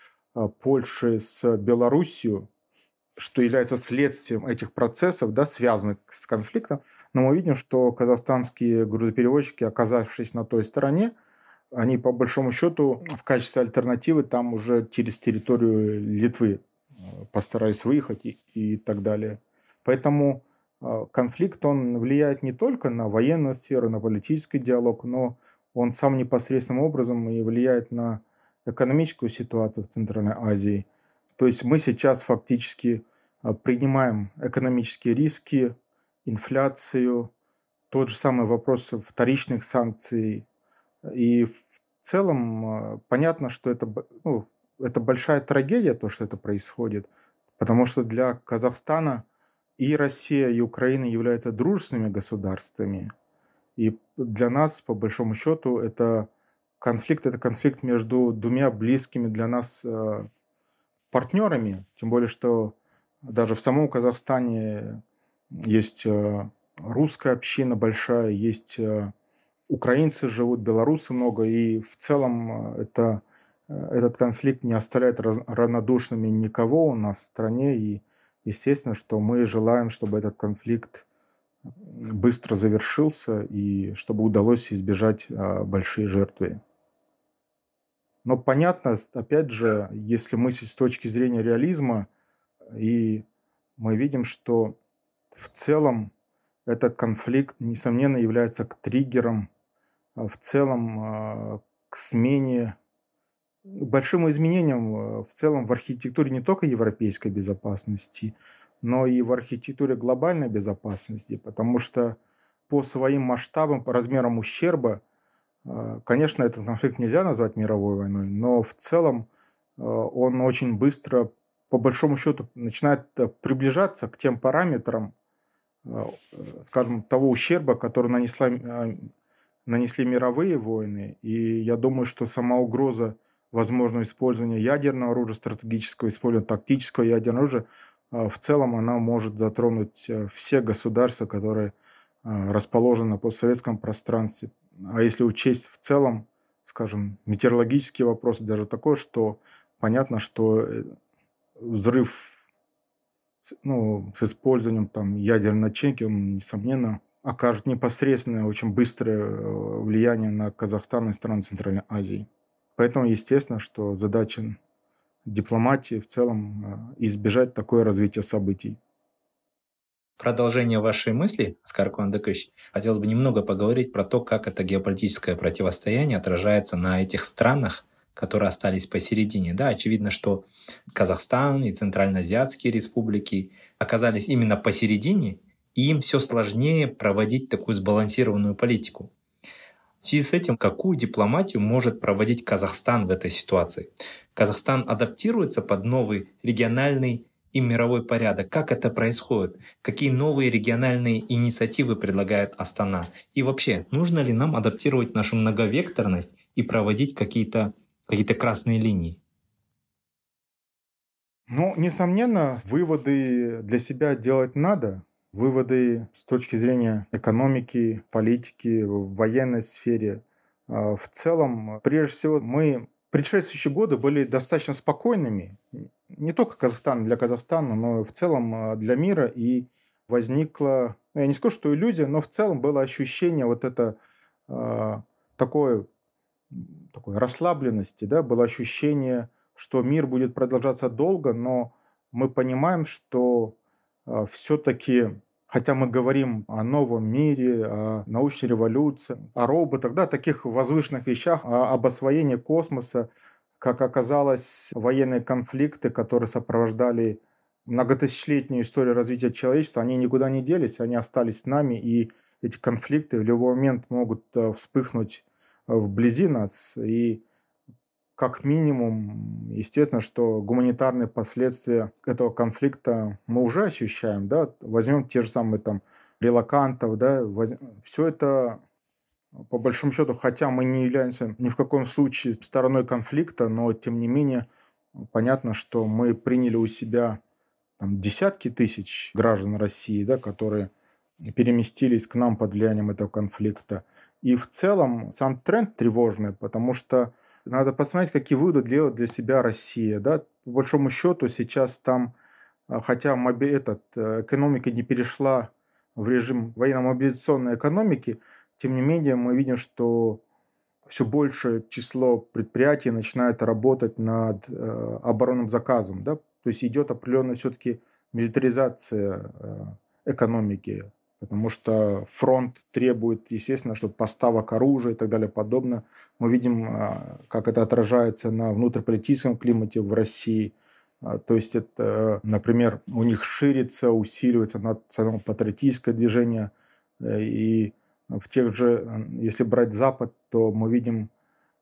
Польши с Белоруссией, что является следствием этих процессов, да, связанных с конфликтом, но мы видим, что казахстанские грузоперевозчики, оказавшись на той стороне, они по большому счету в качестве альтернативы там уже через территорию Литвы постарались выехать и, и так далее. Поэтому э, конфликт, он влияет не только на военную сферу, на политический диалог, но он сам непосредственным образом и влияет на экономическую ситуацию в Центральной Азии. То есть мы сейчас фактически э, принимаем экономические риски, инфляцию, тот же самый вопрос вторичных санкций. И в целом э, понятно, что это, ну, это большая трагедия, то, что это происходит, потому что для Казахстана и Россия, и Украина являются дружественными государствами. И для нас, по большому счету, это конфликт, это конфликт между двумя близкими для нас э, партнерами. Тем более, что даже в самом Казахстане есть э, русская община большая, есть э, украинцы живут, белорусы много, и в целом э, это, этот конфликт не оставляет равнодушными никого у нас в стране, и естественно, что мы желаем, чтобы этот конфликт быстро завершился и чтобы удалось избежать большие жертвы. Но понятно, опять же, если мыслить с точки зрения реализма, и мы видим, что в целом этот конфликт, несомненно, является триггером а, в целом а, к смене, большим изменениям а, в целом в архитектуре не только европейской безопасности, но и в архитектуре глобальной безопасности, потому что по своим масштабам, по размерам ущерба, конечно, этот конфликт нельзя назвать мировой войной, но в целом он очень быстро, по большому счету, начинает приближаться к тем параметрам, Э, скажем, того ущерба, который нанесла, э, нанесли мировые войны. И я думаю, что сама угроза возможного использования ядерного оружия, стратегического использования тактического ядерного оружия, э, в целом она может затронуть все государства, которые расположены на постсоветском пространстве. А если учесть в целом, скажем, метеорологические вопросы, даже такое, что понятно, что взрыв ну, с использованием там, ядерной начинки, он, несомненно, окажет непосредственное, очень быстрое э, влияние на Казахстан и страны Центральной Азии. Поэтому, естественно, что задача дипломатии в целом э, избежать такое развитие событий. Продолжение вашей мысли, Оскар Куандыкович, хотелось бы немного поговорить про то, как это геополитическое противостояние отражается на этих странах, которые остались посередине. Да, очевидно, что Казахстан и Центральноазиатские республики оказались именно посередине, и им все сложнее проводить такую сбалансированную политику. В связи с этим, какую дипломатию может проводить Казахстан в этой ситуации? Казахстан адаптируется под новый региональный и мировой порядок. Как это происходит? Какие новые региональные инициативы предлагает Астана? И вообще, нужно ли нам адаптировать нашу многовекторность и проводить какие-то какие-то красные линии? Ну, несомненно, выводы для себя делать надо. Выводы с точки зрения экономики, политики, в военной сфере. А, в целом, прежде всего, мы предшествующие годы были достаточно спокойными. Не только Казахстан для Казахстана, но в целом а, для мира. И возникла, я не скажу, что иллюзия, но в целом было ощущение вот это э, такое такой расслабленности, да, было ощущение, что мир будет продолжаться долго, но мы понимаем, что все-таки, хотя мы говорим о новом мире, о научной революции, о роботах, да, таких возвышенных вещах, о, об освоении космоса, как оказалось, военные конфликты, которые сопровождали многотысячелетнюю историю развития человечества, они никуда не делись, они остались с нами, и эти конфликты в любой момент могут э, вспыхнуть вблизи нас. И как минимум, естественно, что гуманитарные последствия этого конфликта мы уже ощущаем. Да? Возьмем те же самые там релакантов, да? Воз... все это по большому счету, хотя мы не являемся ни в каком случае стороной конфликта, но тем не менее понятно, что мы приняли у себя там, десятки тысяч граждан России, да, которые переместились к нам под влиянием этого конфликта. И в целом сам тренд тревожный, потому что надо посмотреть, какие выводы делает для себя Россия. Да? По большому счету сейчас там, а, хотя моби... этот, э, экономика не перешла в режим военно-мобилизационной экономики, тем не менее мы видим, что все большее число предприятий начинает работать над э, оборонным заказом. Да? То есть идет определенная все-таки милитаризация э, экономики, потому что фронт требует, естественно, что поставок оружия и так далее подобное. Мы видим, э, как это отражается на внутриполитическом климате в России. Э, то есть это, например, у них ширится, усиливается национал-патриотическое движение, э, и в тех же, если брать Запад, то мы видим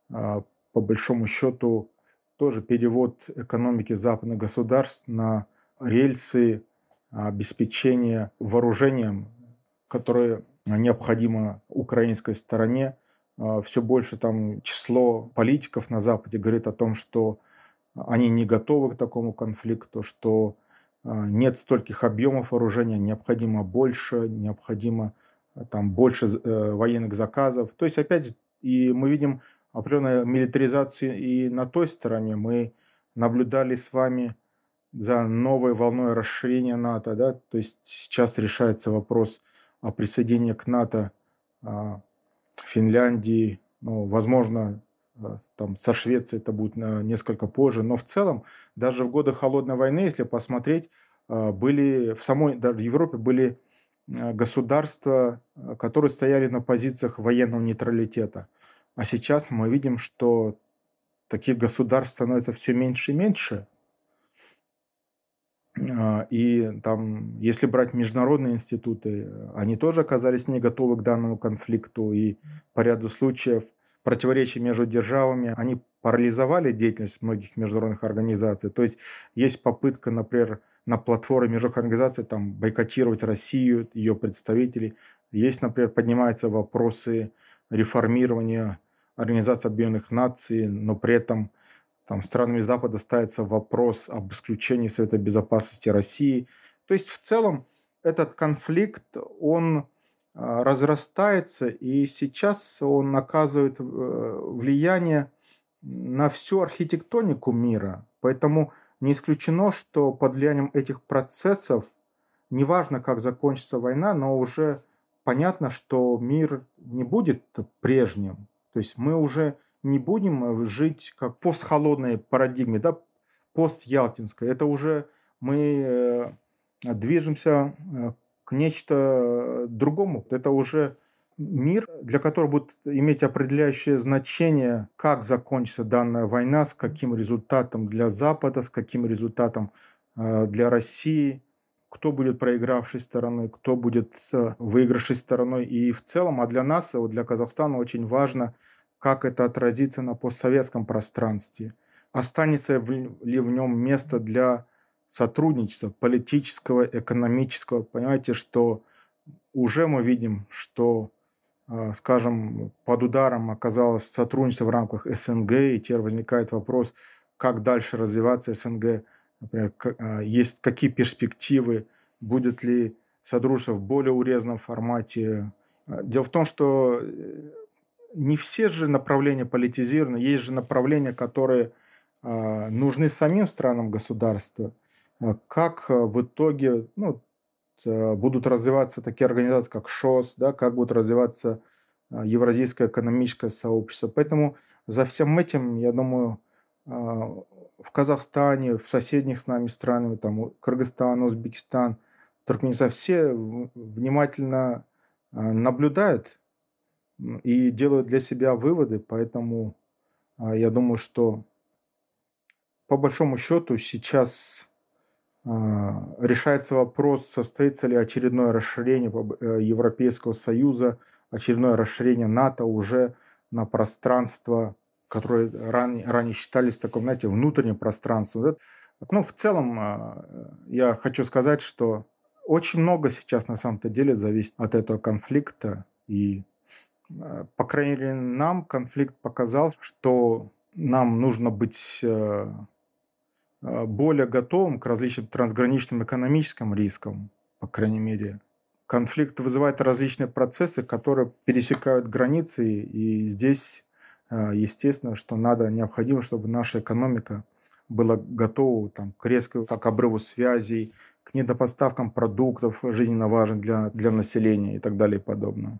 по большому счету тоже перевод экономики западных государств на рельсы обеспечения вооружением, которое необходимо украинской стороне. А, Все больше там число политиков на Западе говорит о том, что они не готовы к такому конфликту, что а, нет стольких объемов вооружения, необходимо больше, необходимо там больше э, военных заказов. То есть, опять и мы видим определенную милитаризацию и на той стороне. Мы наблюдали с вами за новой волной расширения НАТО. Да? То есть сейчас решается вопрос о присоединении к НАТО а, Финляндии, ну, возможно, а, там, со Швецией это будет несколько позже, но в целом даже в годы Холодной войны, если посмотреть, а, были в самой даже в Европе были государства, которые стояли на позициях военного нейтралитета. А сейчас мы видим, что таких государств становится все меньше и меньше. Э, и там, если брать международные институты, они тоже оказались не готовы к данному конфликту. И по ряду случаев противоречия между державами, они парализовали деятельность многих международных организаций. То есть есть попытка, например, на платформе международных организаций там, бойкотировать Россию, ее представителей. Есть, например, поднимаются вопросы реформирования Организации Объединенных Наций, но при этом там, странами Запада ставится вопрос об исключении Совета Безопасности России. То есть в целом этот конфликт, он а, разрастается, и сейчас он оказывает э, влияние на всю архитектонику мира. Поэтому не исключено, что под влиянием этих процессов, неважно, как закончится война, но уже понятно, что мир не будет прежним. То есть мы уже не будем жить как постхолодной парадигме, да, постялтинской. Это уже мы э, движемся э, к нечто другому. Это уже мир, для которого будет иметь определяющее значение, как закончится данная война, с каким результатом для Запада, с каким результатом э, для России, кто будет проигравшей стороной, кто будет э, выигравшей стороной. И в целом, а для нас, вот для Казахстана очень важно, как это отразится на постсоветском пространстве. Останется ли в нем место для сотрудничества политического, экономического. Понимаете, что уже мы видим, что а, скажем, под ударом оказалось сотрудничество в рамках СНГ, и теперь возникает вопрос, как дальше развиваться СНГ, например, а, есть какие перспективы, будет ли сотрудничество в более урезанном формате. А, дело в том, что э, не все же направления политизированы, есть же направления, которые нужны самим странам государства. Как в итоге, ну, будут развиваться такие организации, как ШОС, да, как будут развиваться Евразийское экономическое сообщество. Поэтому за всем этим, я думаю, в Казахстане, в соседних с нами странами, там Кыргызстан, Узбекистан, Туркменистан, все внимательно наблюдают и делают для себя выводы, поэтому я думаю, что по большому счету сейчас а, решается вопрос, состоится ли очередное расширение э, Европейского Союза, очередное расширение НАТО уже на пространство, которое ранее, ранее считались таком, знаете, внутренним пространством. Ну, в целом, а, я хочу сказать, что очень много сейчас на самом-то деле зависит от этого конфликта. И, а, по крайней мере, нам конфликт показал, что нам нужно быть э, а, более готовым к различным трансграничным экономическим рискам, по крайней мере. Конфликт вызывает различные процессы, которые пересекают границы, и здесь, естественно, что надо, необходимо, чтобы наша экономика была готова там, к резкому, как обрыву связей, к недопоставкам продуктов жизненно важных для, для населения и так далее и подобное.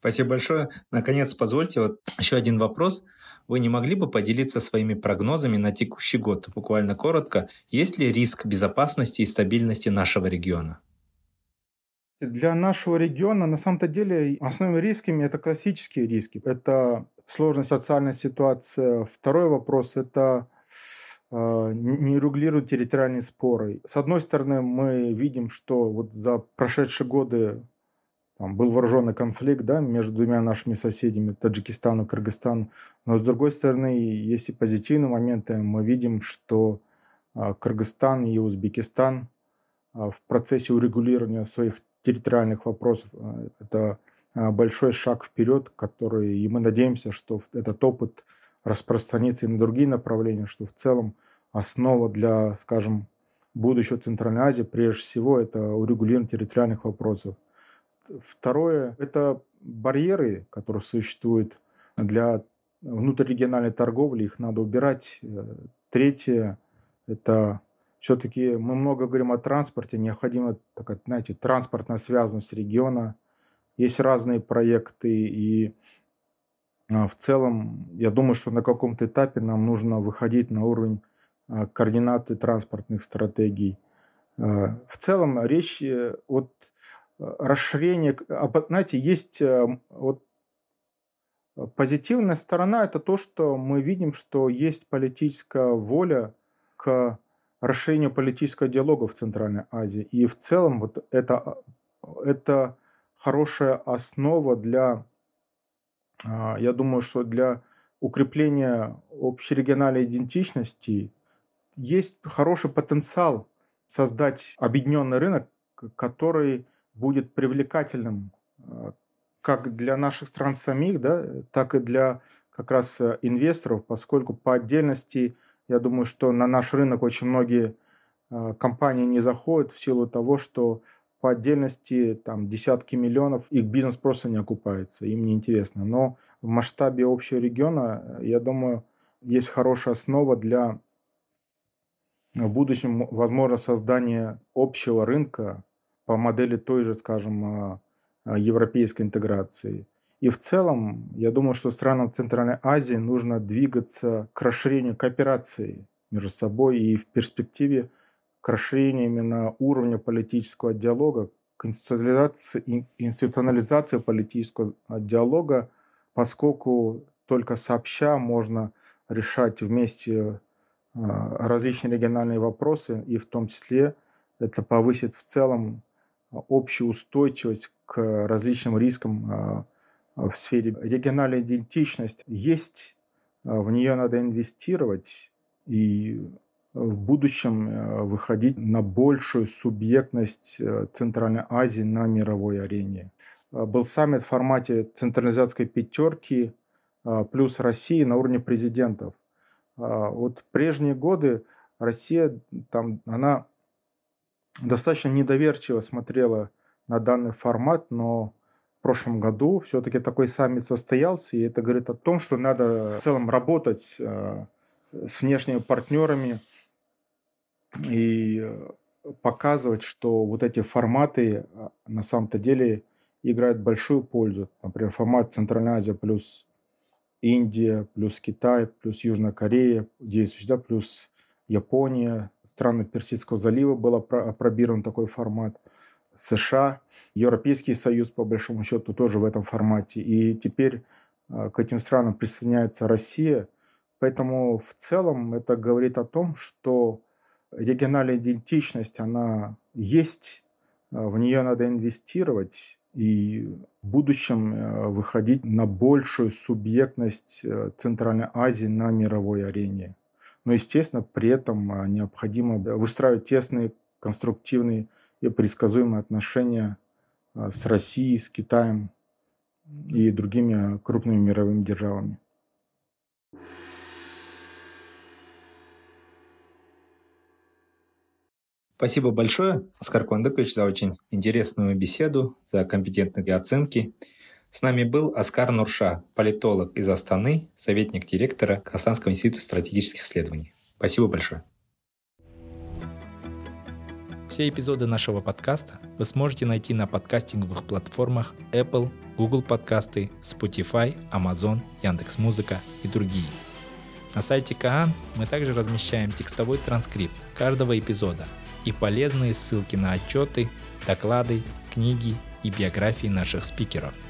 Спасибо большое. Наконец, позвольте вот еще один вопрос. Вы не могли бы поделиться своими прогнозами на текущий год, буквально коротко? Есть ли риск безопасности и стабильности нашего региона? Для нашего региона на самом-то деле основными рисками это классические риски. Это сложная социальная ситуация. Второй вопрос – это э, не регулируют территориальные споры. С одной стороны, мы видим, что вот за прошедшие годы там был вооруженный конфликт да, между двумя нашими соседями, Таджикистаном и Кыргызстаном. Но с другой стороны, есть и позитивные моменты. Мы видим, что э, Кыргызстан и Узбекистан э, в процессе урегулирования своих территориальных вопросов это а, большой шаг вперед, который, и мы надеемся, что этот опыт распространится и на другие направления, что в целом основа для, скажем, будущего Центральной Азии, прежде всего, это урегулирование территориальных вопросов. Второе – это барьеры, которые существуют для внутрирегиональной торговли, их надо убирать. Третье – это все-таки мы много говорим о транспорте, необходима, так, знаете, транспортная связанность региона – есть разные проекты, и а, в целом, я думаю, что на каком-то этапе нам нужно выходить на уровень а, координаты транспортных стратегий. А, в целом речь э, от расширения, знаете, есть э, вот позитивная сторона – это то, что мы видим, что есть политическая воля к расширению политического диалога в Центральной Азии. И в целом вот это, это хорошая основа для, а, я думаю, что для укрепления общерегиональной идентичности есть хороший потенциал создать объединенный рынок, который будет привлекательным а, как для наших стран самих, да, так и для как раз э, инвесторов, поскольку по отдельности, я думаю, что на наш рынок очень многие а, компании не заходят в силу того, что по отдельности там десятки миллионов, их бизнес просто не окупается, им не интересно. Но в масштабе общего региона, я думаю, есть хорошая основа для в будущем, возможно, создания общего рынка по модели той же, скажем, а, европейской интеграции. И в целом, я думаю, что странам Центральной Азии нужно двигаться к расширению кооперации между собой и в перспективе к расширению именно уровня политического диалога, к институционализации, институционализации политического диалога, поскольку только сообща можно решать вместе а, различные региональные вопросы, и в том числе это повысит в целом общую устойчивость к различным рискам а, в сфере региональной идентичности. Есть, а, в нее надо инвестировать, и в будущем э, выходить на большую субъектность Центральной Азии на мировой арене. Был саммит в формате централизации пятерки плюс России на уровне президентов. Вот прежние годы Россия там, она достаточно недоверчиво смотрела на данный формат, но в прошлом году все-таки такой саммит состоялся, и это говорит о том, что надо в целом работать с внешними партнерами, и э, показывать, что вот эти форматы а, на самом-то деле играют большую пользу. Например, формат Центральная Азия плюс Индия, плюс Китай, плюс Южная Корея, действующий, да, плюс Япония, страны Персидского залива был опробирован такой формат. США, Европейский Союз, по большому счету, тоже в этом формате. И теперь э, к этим странам присоединяется Россия. Поэтому в целом это говорит о том, что региональная идентичность, она есть, э, в нее надо инвестировать и в будущем э, выходить на большую субъектность Центральной Азии на мировой арене. Но, естественно, при этом а, необходимо выстраивать тесные, конструктивные и предсказуемые отношения а, с Россией, с Китаем и другими крупными мировыми державами. Спасибо большое, Оскар Куандыкович, за очень интересную беседу, за компетентные оценки. С нами был Оскар Нурша, политолог из Астаны, советник директора Казахстанского института стратегических исследований. Спасибо большое. Все эпизоды нашего подкаста вы сможете найти на подкастинговых платформах Apple, Google подкасты, Spotify, Amazon, Яндекс.Музыка и другие. На сайте Каан мы также размещаем текстовой транскрипт каждого эпизода и полезные ссылки на отчеты, доклады, книги и биографии наших спикеров –